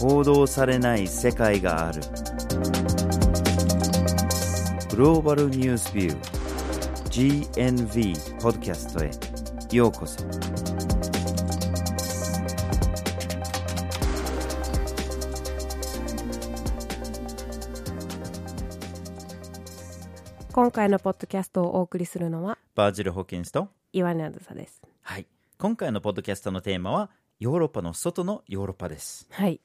報道されない世界がある。グローバルニュースビュー GNV ポッドキャストへ。ようこそ。今回のポッドキャストをお送りするのはバージル・ホーキンスと岩根あずさです。はい。今回のポッドキャストのテーマはヨーロッパの外のヨーロッパです。はい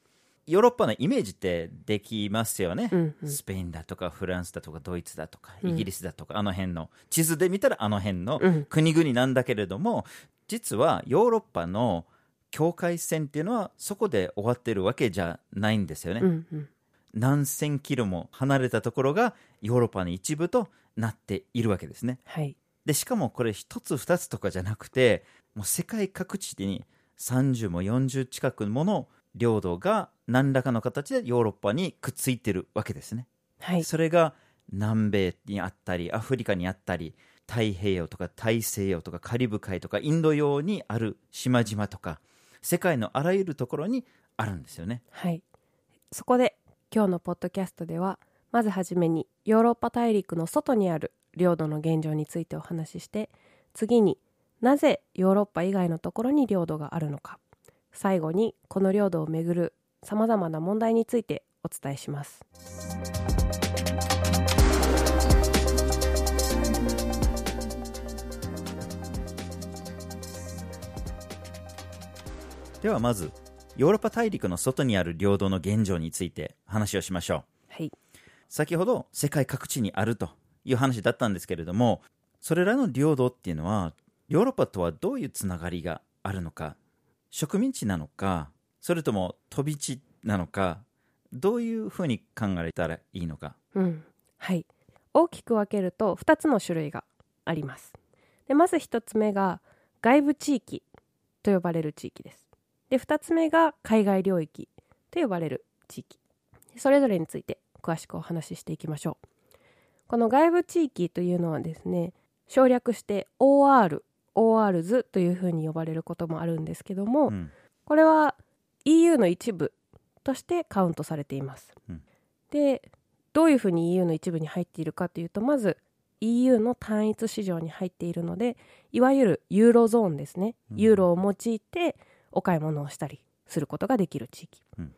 ヨーロッパのイメージってできますよね、うんうん。スペインだとかフランスだとかドイツだとかイギリスだとか、あの辺の。地図で見たらあの辺のうん。国々なんだけれども、実はヨーロッパの境界線っていうのはそこで終わってるわけじゃないんですよね、うんうん。何千キロも離れたところがヨーロッパの一部となっているわけですね。はい。でしかもこれ一つ二つとかじゃなくてもう世界各地に30も40近くもの領土が何らかの形でヨーロッパにくっついてるわけですね、はい。それが南米にあったりアフリカにあったり太平洋とか大西洋とかカリブ海とかインド洋にある島々とか世界のあらゆるところにあるんですよね。はい。そこで今日のポッドキャストではまずはじめにヨーロッパ大陸の外にある領土の現状についてお話しして次になぜヨーロッパ以外のところに領土があるのか最後にこの領土をめぐるさまざまな問題についてお伝えします。ではまずヨーロッパ大陸の外にある領土の現状について話をしましょう。はい。先ほど世界各地にあるという話だったんですけれどもそれらの領土っていうのはヨーロッパとはどういうつながりがあるのか植民地なのかそれとも飛び地なのかどういうふうに考えたらいいのか。うん、はい。大きく分けると2つの種類があります。でまず1つ目が外部地域と呼ばれる地域です。で2つ目が海外領域と呼ばれる地域。それぞれについて詳しくお話ししていきましょう。この外部地域というのはですね省略して OR OR 図というふうに呼ばれることもあるんですけども、うん。これは EU の一部としてカウントされています。うん。でどういうふうに EU の一部に入っているかというとまず EU の単一市場に入っているのでいわゆるユーロゾーンですね、うん。ユーロを用いてお買い物をしたりすることができる地域、うん。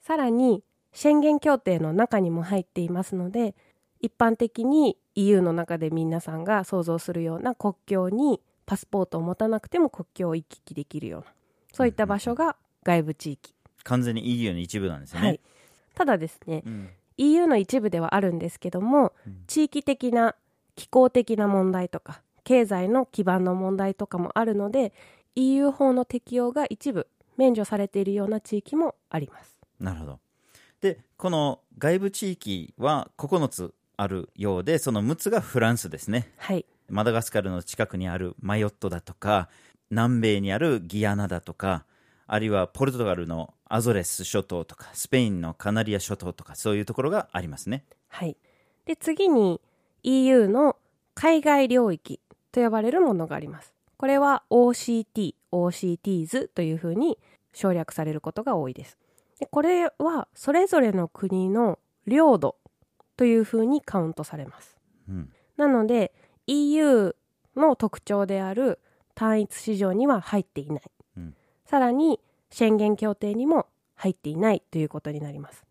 さらに宣言協定の中にも入っていますので一般的に EU の中で皆さんが想像するような国境にパスポートを持たなくても国境を行き来できるようなそういった場所が外部地域、完全に EU の一部なんですよね、はい、ただですねうん。EU の一部ではあるんですけども、うん。地域的な気候的な問題とか経済の基盤の問題とかもあるので EU 法の適用が一部免除されているような地域もあります。なるほど。でこの外部地域は9つあるようでその6つがフランスですね。はい、マダガスカルの近くにあるマヨットだとか南米にあるギアナだとかあるいはポルトガルのアゾレス諸島とかスペインのカナリア諸島とかそういうところがありますねはい、で次に EU の海外領域と呼ばれるものがあります。これは OCT、OCTs というふうに省略されることが多いです。でこれはそれぞれの国の領土というふうにカウントされます。うんなので EU の特徴である単一市場には入っていない、うん。さらに宣言協定にも入っていないということになります。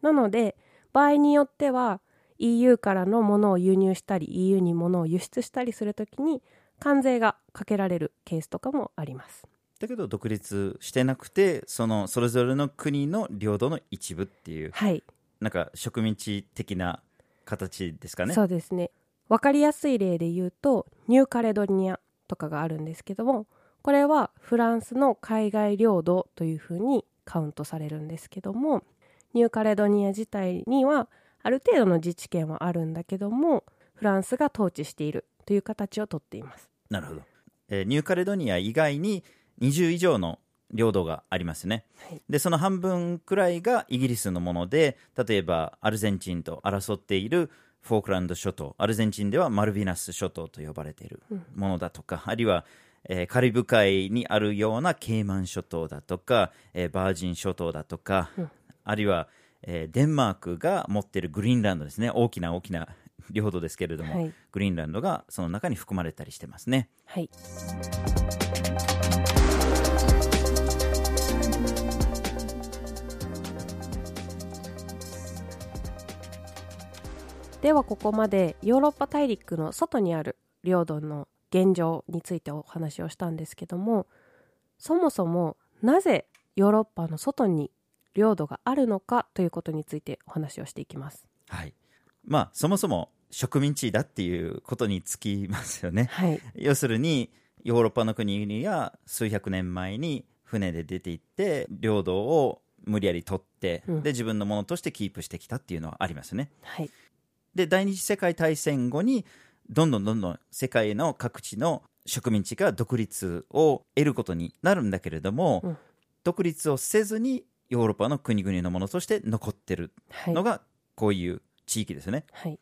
なので場合によっては EU からのものを輸入したり EU にものを輸出したりするときに関税がかけられるケースとかもあります。だけど独立してなくてそのそれぞれの国の領土の一部っていうはい。なんか植民地的な形ですかね。そうですね分かりやすい例で言うとニューカレドニアとかがあるんですけどもこれはフランスの海外領土というふうにカウントされるんですけどもニューカレドニア自体にはある程度の自治権はあるんだけどもフランスが統治しているという形をとっています。なるほど、えーニューカレドニア以外に20以上の領土がありますね、はい。でその半分くらいがイギリスのもので例えばアルゼンチンと争っているフォークランド諸島アルゼンチンではマルビナス諸島と呼ばれているものだとか、あるいはえーカリブ海にあるようなケイマン諸島だとか、えーバージン諸島だとか、あるいは、えーデンマークが持っているグリーンランドですね。大きな大きな 領土ですけれども、はい。グリーンランドがその中に含まれたりしてますね。はいではここまでヨーロッパ大陸の外にある領土の現状についてお話をしたんですけどもそもそもなぜヨーロッパの外に領土があるのかということについてお話をしていきます。はい。まあ、そもそも植民地だっていうことにつきますよね。はい、要するに、ヨーロッパの国々が数百年前に船で出て行って、領土を無理やり取って、うんで、自分のものとしてキープしてきたっていうのはありますね。はい、で、第二次世界大戦後に、どんどんどんどん世界の各地の植民地が独立を得ることになるんだけれども、うん。独立をせずにヨーロッパの国々のものとして残ってるはい。の、がこういう地域ですね。はい、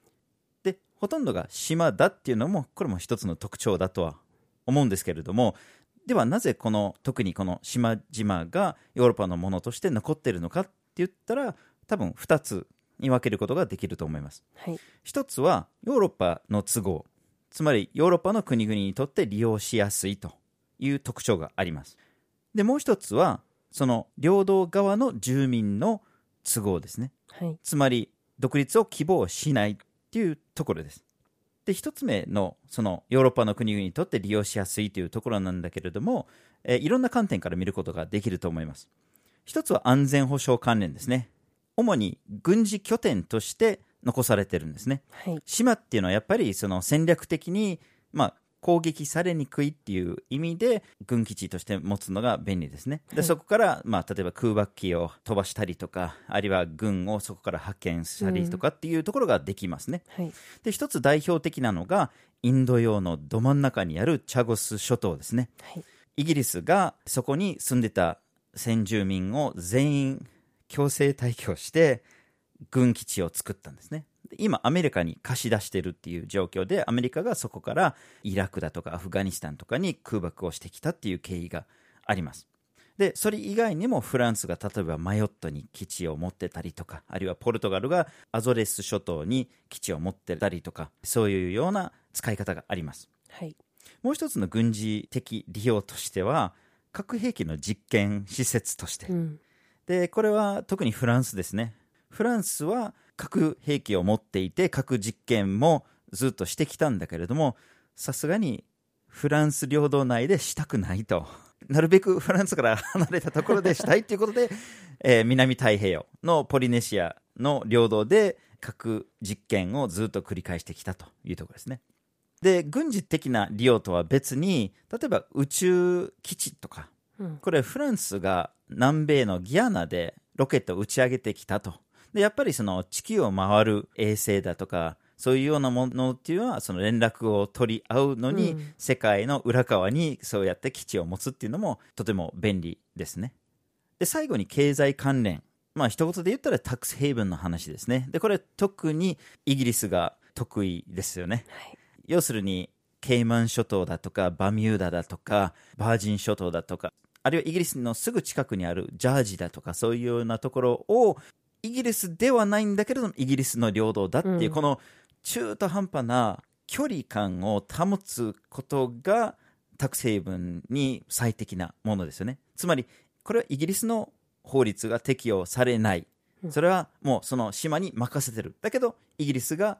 でほとんどが島だっていうのもこれも一つの特徴だとは思うんですけれどもではなぜこの特にこの島々がヨーロッパのものとして残っているのかって言ったら多分2つに分けることができると思いますはい、一つはヨーロッパの都合つまりヨーロッパの国々にとって利用しやすいという特徴がありますでもう一つはその領土側の住民の都合ですねはい、つまり独立を希望しないっていうところです。で、一つ目のそのヨーロッパの国々にとって利用しやすいというところなんだけれども、えーいろんな観点から見ることができると思います。一つは安全保障関連ですね。主に軍事拠点として残されてるんですね。はい、島っていうのはやっぱりその戦略的に、まあ、攻撃されにくいっていう意味で軍基地として持つのが便利ですね。で、はいそこから、まあ、例えば空爆機を飛ばしたりとか、あるいは軍をそこから派遣したりとかっていうところができますね。はい、で、一つ代表的なのが、インド洋のど真ん中にあるチャゴス諸島ですね。はい、イギリスがそこに住んでた先住民を全員強制退去して軍基地を作ったんですね。で今アメリカに貸し出してるっていう状況でアメリカがそこからイラクだとかアフガニスタンとかに空爆をしてきたっていう経緯があります。でそれ以外にもフランスが例えばマヨットに基地を持ってたりとかあるいはポルトガルがアゾレス諸島に基地を持ってたりとかそういうような使い方があります。はい、もう一つの軍事的利用としては、核兵器の実験施設として。うん、で、これは特にフランスですね。フランスは核兵器を持っていて、核実験もずっとしてきたんだけれども、さすがにフランス領土内でしたくないと。なるべくフランスから離れたところでしたいということで、えー南太平洋のポリネシアの領土で核実験をずっと繰り返してきたというところですね。で、軍事的な利用とは別に、例えば宇宙基地とか、うん、これフランスが南米のギアナでロケットを打ち上げてきたと。で、やっぱりその地球を回る衛星だとか、そういうようなものっていうのは、その連絡を取り合うのに、うん世界の裏側にそうやって基地を持つっていうのもとても便利ですね。で、最後に経済関連。まあ一言で言ったらタックスヘイブンの話ですね。で、これ特にイギリスが得意ですよね。はい、要するにケイマン諸島だとかバミューダだとかバージン諸島だとかあるいはイギリスのすぐ近くにあるジャージだとかそういうようなところをイギリスではないんだけれどもイギリスの領土だっていう、うん。この中途半端な距離感を保つことがタク成分に最適なものですよね。つまりこれはイギリスの法律が適用されない。それはもうその島に任せてる。だけどイギリスが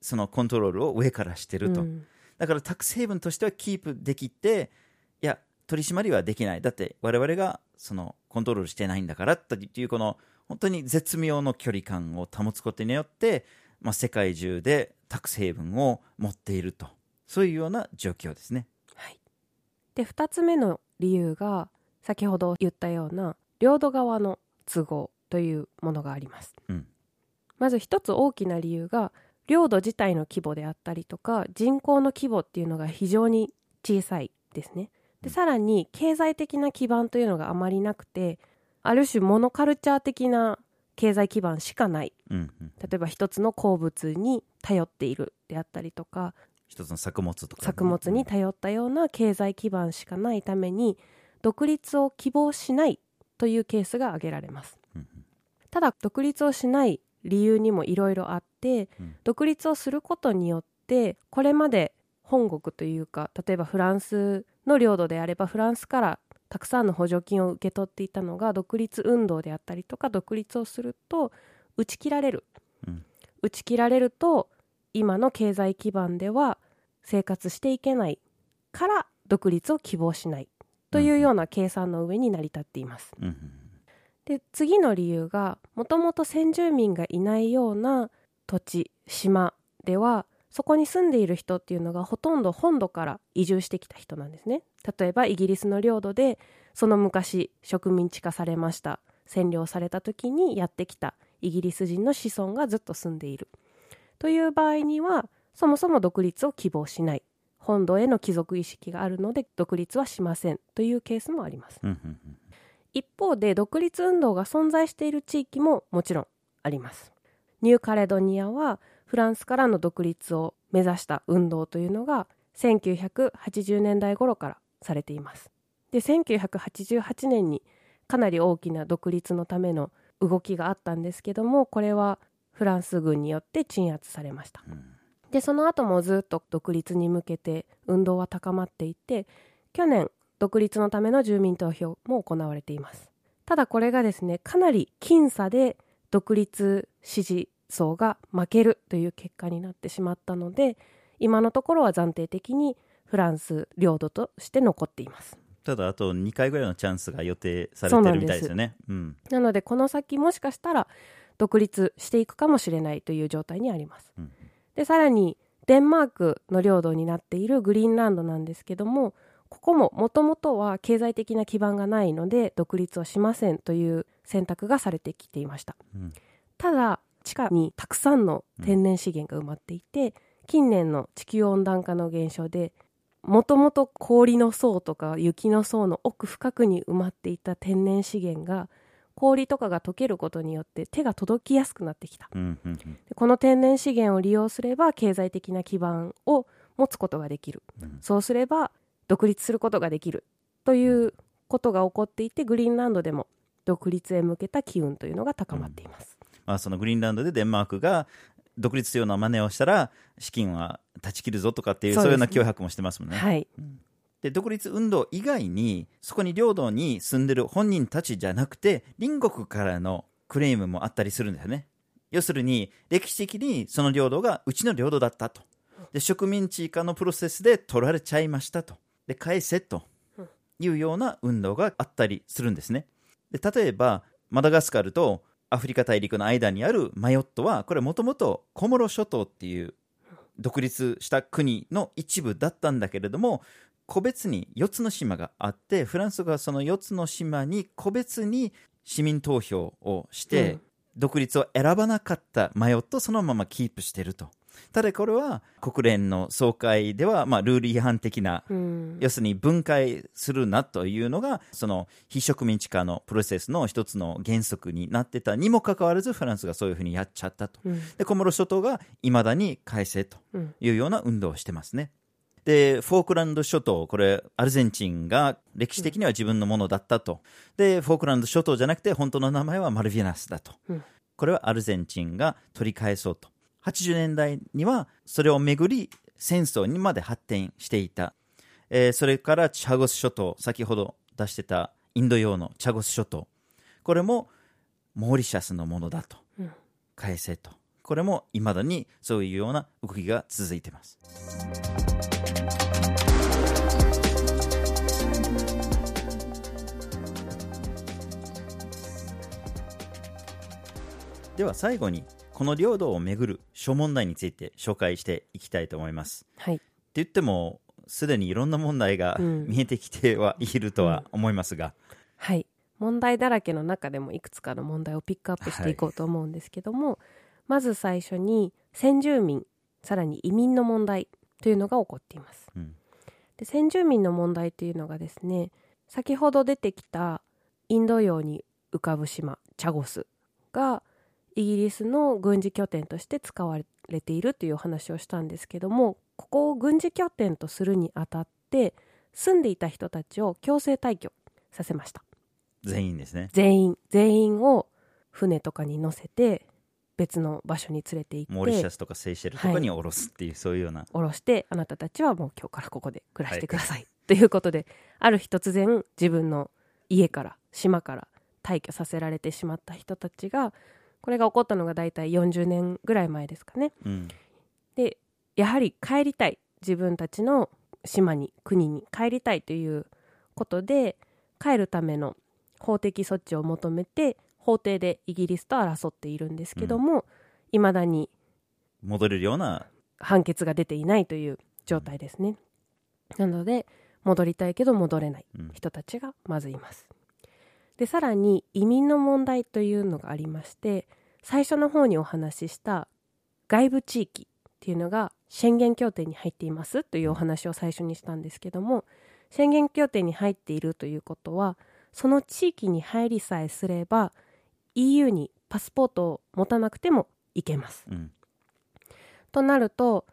そのコントロールを上からしてると、うん。だからタックスヘイブンとしてはキープできていや取り締まりはできない。だって我々がそのコントロールしてないんだからというこの本当に絶妙の距離感を保つことによって、まあ、世界中でタックスヘイブンを持っていると。そういうような状況ですね。はい、で2つ目の理由が先ほど言ったような領土側の都合というものがあります、うん。まず一つ大きな理由が領土自体の規模であったりとか人口の規模っていうのが非常に小さいですねでさらに経済的な基盤というのがあまりなくてある種モノカルチャー的な経済基盤しかない。例えば一つの鉱物に頼っているであったりとか一つの作物とか。ね、作物に頼ったような経済基盤しかないために独立を希望しないというケースが挙げられます。うんただ独立をしない理由にもいろいろあって、うん。独立をすることによってこれまで本国というか例えばフランスの領土であればフランスからたくさんの補助金を受け取っていたのが独立運動であったりとか独立をすると打ち切られる、うん。打ち切られると今の経済基盤では生活していけないから独立を希望しない。というような計算の上に成り立っています。うん。うん。で次の理由がもともと先住民がいないような土地島ではそこに住んでいる人っていうのがほとんど本土から移住してきた人なんですね。例えばイギリスの領土でその昔植民地化されました占領された時にやってきたイギリス人の子孫がずっと住んでいる。という場合にはそもそも独立を希望しない。本土への帰属意識があるので独立はしません。というケースもあります。一方で独立運動が存在している地域ももちろんあります。ニューカレドニアはフランスからの独立を目指した運動というのが1980年代頃からされています。で1988年にかなり大きな独立のための動きがあったんですけどもこれはフランス軍によって鎮圧されました。うん。でその後もずっと独立に向けて運動は高まっていて去年独立のための住民投票も行われています。ただこれがですねかなり僅差で独立支持層が負けるという結果になってしまったので今のところは暫定的にフランス領土として残っています。ただあと2回ぐらいのチャンスが予定されてるみたいですよね。うんなのでこの先もしかしたら独立していくかもしれないという状態にあります。うん。でさらにデンマークの領土になっているグリーンランドなんですけどもここももともとは経済的な基盤がないので独立をしませんという選択がされてきていました。うん。ただ地下にたくさんの天然資源が埋まっていて、近年の地球温暖化の現象でもともと氷の層とか雪の層の奥深くに埋まっていた天然資源が氷とかが溶けることによって手が届きやすくなってきた。うんうんうん。でこの天然資源を利用すれば経済的な基盤を持つことができる、うん。そうすれば独立することができる。ということが起こっていてグリーンランドでも独立へ向けた機運というのが高まっています、まあ、そのグリーンランドでデンマークが独立するような真似をしたら資金は断ち切るぞとかっていうそういうような脅迫もしてますもんね。はいで独立運動以外にそこに領土に住んでる本人たちじゃなくて隣国からのクレームもあったりするんだよね。要するに歴史的にその領土がうちの領土だったと。で植民地化のプロセスで取られちゃいましたと。で返せというような運動があったりするんですね。で例えばマダガスカルとアフリカ大陸の間にあるマヨットはこれもともとコモロ諸島っていう独立した国の一部だったんだけれども個別に4つの島があってフランスがその4つの島に個別に市民投票をして、うん。独立を選ばなかったマヨットをそのままキープしてるとただこれは国連の総会では、まあ、ルール違反的なうん要するに分解するなというのがその非植民地化のプロセスの一つの原則になってたにもかかわらずフランスがそういうふうにやっちゃったとうんでコモロ諸島がいまだに返せとうんいうような運動をしてますね。で、フォークランド諸島、これ、アルゼンチンが歴史的には自分のものだったと。で、フォークランド諸島じゃなくて、本当の名前はマルビナスだと。うんこれはアルゼンチンが取り返そうと。80年代には、それをめぐり、戦争にまで発展していた。えーそれからチャゴス諸島、先ほど出してたインド洋のチャゴス諸島。これも、モーリシャスのものだと。うん返せと。これも未だにそういうような動きが続いています。では最後にこの領土をめぐる諸問題について紹介していきたいと思います。はい。って言ってもすでにいろんな問題がうん。見えてきてはいるとは思いますが、はい。問題だらけの中でもいくつかの問題をピックアップしていこうと思うんですけども、まず最初に先住民さらに移民の問題というのが起こっています。うん。で先住民の問題というのがですね先ほど出てきたインド洋に浮かぶ島チャゴスがイギリスの軍事拠点として使われているというお話をしたんですけどもここを軍事拠点とするにあたって住んでいた人たちを強制退去させました。全員ですね。全員全員を船とかに乗せて別の場所に連れて行ってモーリシャスとかセイシェルとかに下ろすっていう、そういうような。下ろしてあなたたちはもう今日からここで暮らしてください、ということである日突然自分の家から島から退去させられてしまった人たちがこれが起こったのが大体40年ぐらい前ですかねうんでやはり帰りたい自分たちの島に国に帰りたいということで帰るための法的措置を求めて法廷でイギリスと争っているんですけどもいま、未だに戻れるような判決が出ていないという状態ですね。なので戻りたいけど戻れないうん人たちがまずいます。でさらに移民の問題というのがありまして最初の方にお話しした外部地域っていうのが宣言協定に入っていますというお話を最初にしたんですけども宣言協定に入っているということはその地域に入りさえすれば EU にパスポートを持たなくても行けます。うんとなると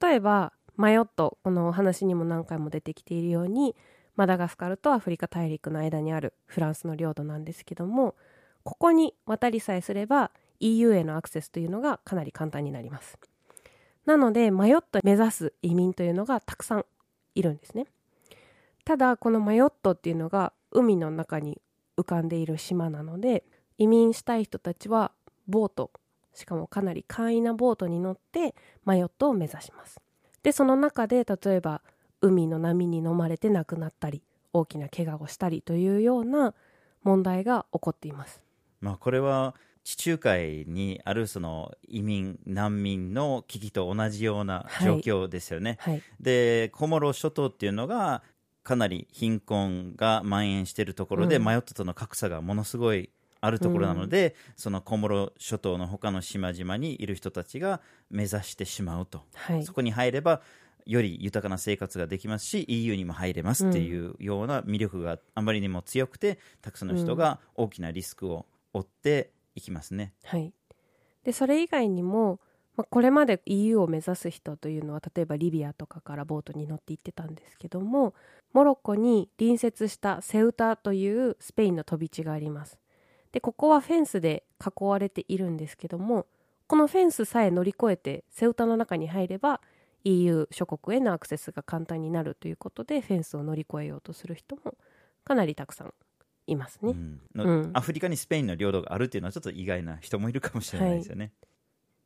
例えばマヨットこのお話にも何回も出てきているようにマダガスカルとアフリカ大陸の間にあるフランスの領土なんですけどもここに渡りさえすれば EU へのアクセスというのがかなり簡単になります。なのでマヨット目指す移民というのがたくさんいるんですね。ただこのマヨットっていうのが海の中に浮かんでいる島なので移民したい人たちはボートしかもかなり簡易なボートに乗ってマヨットを目指します。でその中で例えば海の波に飲まれて亡くなったり大きな怪我をしたりというような問題が起こっています。まあ、これは地中海にあるその移民難民の危機と同じような状況ですよね。はい。でコモロ諸島っていうのがかなり貧困が蔓延しているところで、うん。マヨットとの格差がものすごいあるところなので、そのコモロ諸島の他の島々にいる人たちが目指してしまうと、はい。そこに入ればより豊かな生活ができますし EU にも入れますっていうような魅力があまりにも強くてたくさんの人が大きなリスクを負っていきますね。はい、でそれ以外にも、まあ、これまで EU を目指す人というのは例えばリビアとかからボートに乗って行ってたんですけどもモロッコに隣接したセウタというスペインの飛び地があります。でここはフェンスで囲われているんですけどもこのフェンスさえ乗り越えてセウタの中に入れば EU 諸国へのアクセスが簡単になるということでフェンスを乗り越えようとする人もかなりたくさんいますね。うんのうんアフリカにスペインの領土があるっていうのはちょっと意外な人もいるかもしれないですよね。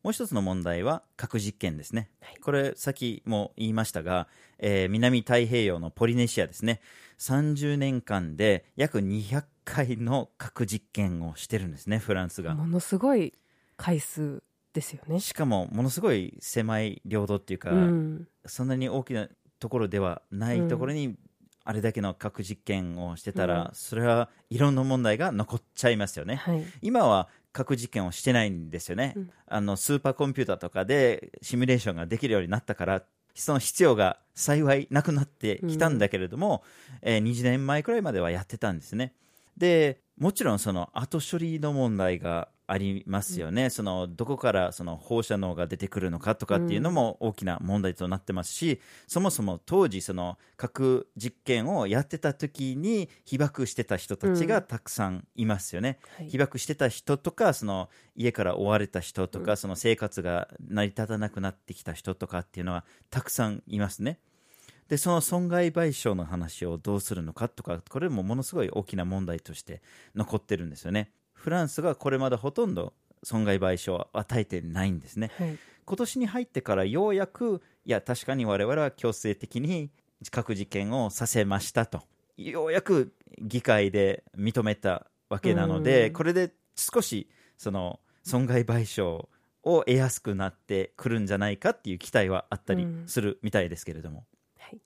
もう一つの問題は核実験ですね。はいこれ、さっきも言いましたが、えー南太平洋のポリネシアですね。30年間で約200回の核実験をしてるんですね、フランスが。ものすごい回数ですよね。しかも、ものすごい狭い領土っていうか、うん、そんなに大きなところではないところに、あれだけの核実験をしてたら、うん。それはいろんな問題が残っちゃいますよね。はい、今は核実験をしてないんですよね、うん。あのスーパーコンピューターとかでシミュレーションができるようになったからその必要が幸いなくなってきたんだけれども、えー20年前くらいまではやってたんですね。でもちろんその後処理の問題がありますよね、そのどこからその放射能が出てくるのかとかっていうのも大きな問題となってますし、そもそも当時その核実験をやってた時に被爆してた人たちがたくさんいますよね、はい被爆してた人とかその家から追われた人とか、その生活が成り立たなくなってきた人とかっていうのはたくさんいますね。でその損害賠償の話をどうするのかとかこれもものすごい大きな問題として残ってるんですよねフランスがこれまでほとんど損害賠償を与えてないんですね。はい、今年に入ってからようやくいや確かに我々は強制的に核実験をさせましたと。ようやく議会で認めたわけなのでうん。これで少しその損害賠償を得やすくなってくるんじゃないかっていう期待はあったりするみたいですけれども、はい、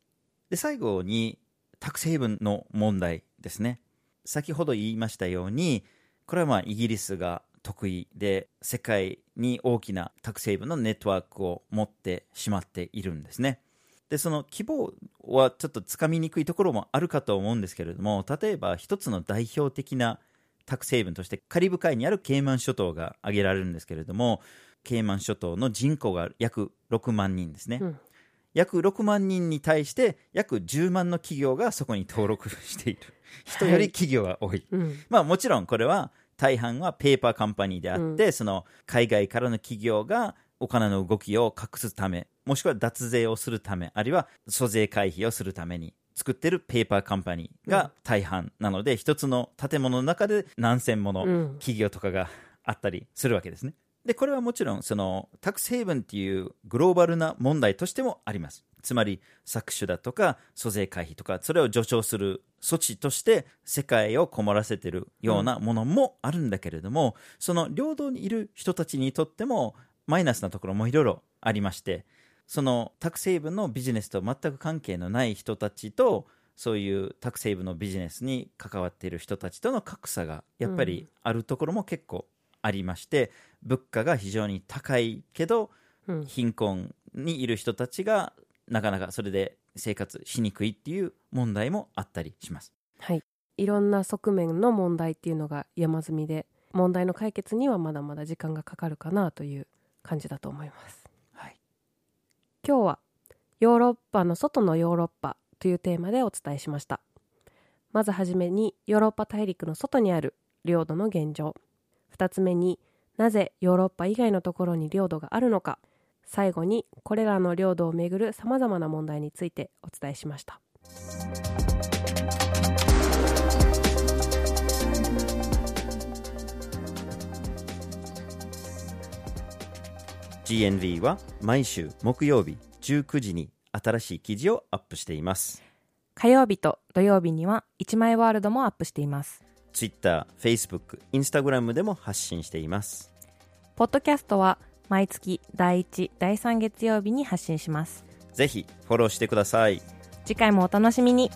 で最後にタックスヘイブンの問題ですね。先ほど言いましたようにこれはまあイギリスが得意で世界に大きなタクスヘイブのネットワークを持ってしまっているんですね。でその規模はちょっとつかみにくいところもあるかと思うんですけれども例えば一つの代表的なタックスヘイブとしてカリブ海にあるケイマン諸島が挙げられるんですけれどもケイマン諸島の人口が約6万人ですね、うん。約6万人に対して約10万の企業がそこに登録している。人より企業が多い、うん。まあもちろんこれは大半はペーパーカンパニーであって、その海外からの企業がお金の動きを隠すためもしくは脱税をするためあるいは租税回避をするために作ってるペーパーカンパニーが大半なので、一つの建物の中で何千ものうん。企業とかがあったりするわけですね。で、これはもちろん、その、タックスヘイブンっていうグローバルな問題としてもあります。つまり、搾取だとか、租税回避とか、それを助長する措置として、世界を困らせてるようなものもあるんだけれども、その領土にいる人たちにとっても、マイナスなところもいろいろありまして、そのタックスヘイブンのビジネスと全く関係のない人たちと、そういうタックスヘイブンのビジネスに関わっている人たちとの格差がやっぱりあるところも結構ありまして、物価が非常に高いけど、うん。貧困にいる人たちがなかなかそれで生活しにくいっていう問題もあったりします。はい、いろんな側面の問題っていうのが山積みで問題の解決にはまだまだ時間がかかるかなという感じだと思います。はい、今日はヨーロッパの外のヨーロッパというテーマでお伝えしました。まずはじめにヨーロッパ大陸の外にある領土の現状2つ目になぜヨーロッパ以外のところに領土があるのか。最後にこれらの領土をめぐるさまざまな問題についてお伝えしました。GNV は毎週木曜日19時に新しい記事をアップしています。火曜日と土曜日には1枚ワールドもアップしています Twitter、Facebook、Instagram でも発信しています。ポッドキャストは毎月第1第3月曜日に発信しますぜひフォローしてください。次回もお楽しみに